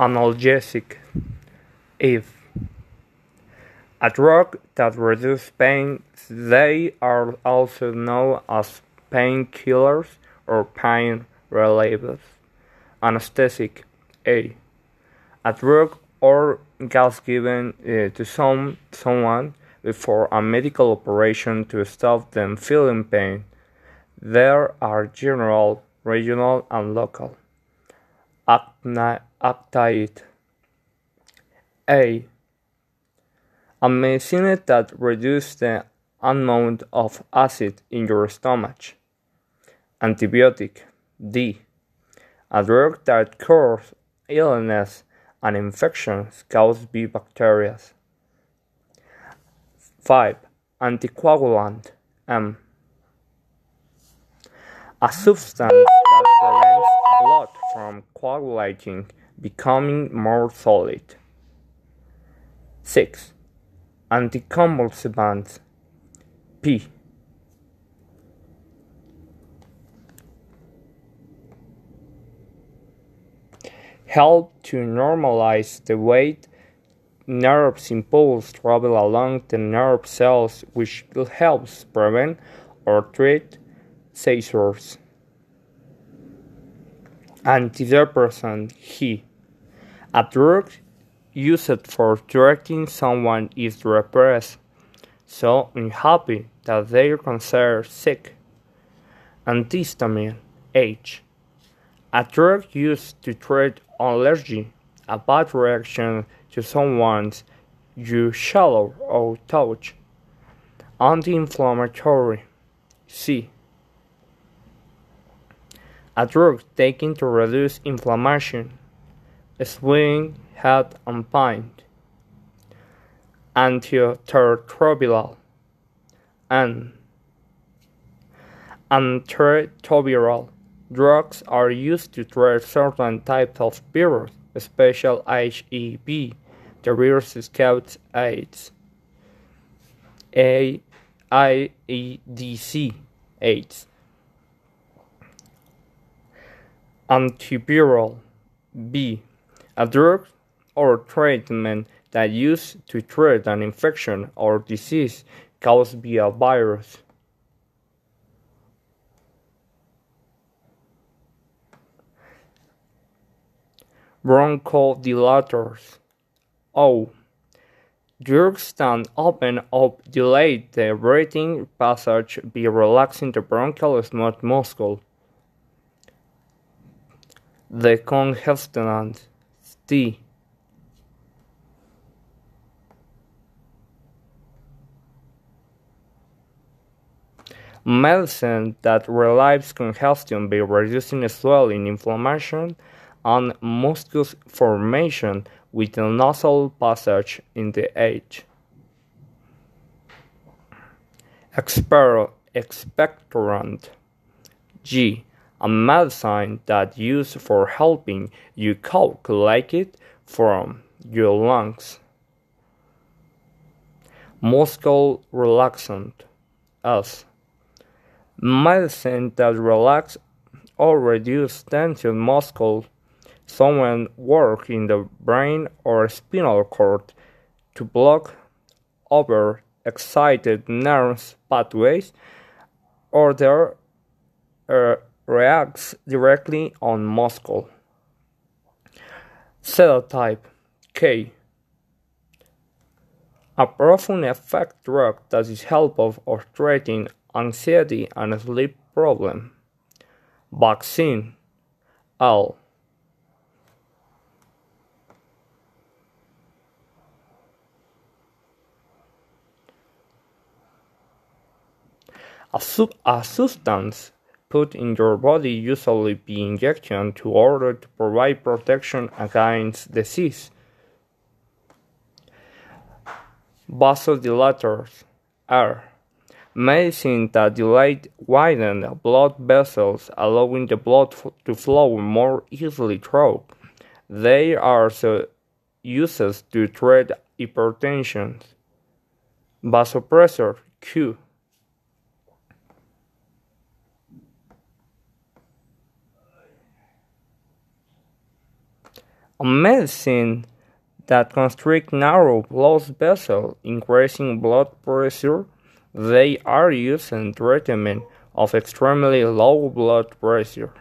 Analgesic if a drug that reduces pain, they are also known as painkillers or pain relievers. Anesthetic A. A drug or gas given uh, to some someone before a medical operation to stop them feeling pain. There are general, regional, and local. Antacid A. A medicine that reduces the amount of acid in your stomach. Antibiotic D. A drug that cures illness and infections caused by bacteria. 5. Anticoagulant M. A substance that prevents coagulating, becoming more solid. 6. Anticonvulsivants P. Help to normalize the way nerve impulses travel along the nerve cells, which helps prevent or treat seizures. Antidepressant He. A drug used for treating someone is depressed, so unhappy that they are considered sick. Antihistamine H. A drug used to treat allergy, a bad reaction to someone's you shallow or touch. Anti-inflammatory C. A drug taken to reduce inflammation, swelling, head and pain. Antiretroviral and antiretroviral drugs are used to treat certain types of virus, especially HIV, the virus causes AIDS, A, IEDC, AIDS. Antiviral B. A drug or treatment that used to treat an infection or disease caused by a virus. Bronchodilators O. Drugs that open up dilate the breathing passage by relaxing the bronchial smooth muscle. Decongestant D. Medicine that relieves congestion by reducing swelling, inflammation, and mucus formation with a nasal passage in the age. Expectorant G. A medicine that used for helping you calculate it from your lungs. Muscle relaxant S. Medicine that relax or reduce tension muscle Someone work in the brain or spinal cord to block over excited nerve pathways or there uh, reacts directly on muscle. Cell type K. A profound effect drug that is helpful of treating anxiety and sleep problem. Vaccine L. A, sub- a substance put in your body usually be injection to order to provide protection against disease. Vasodilators are medicine that dilate widen blood vessels, allowing the blood to flow more easily through. They are also used to treat hypertension. Vasopressor Q A medicine that constrict narrow blood vessels, increasing blood pressure. They are used in treatment of extremely low blood pressure.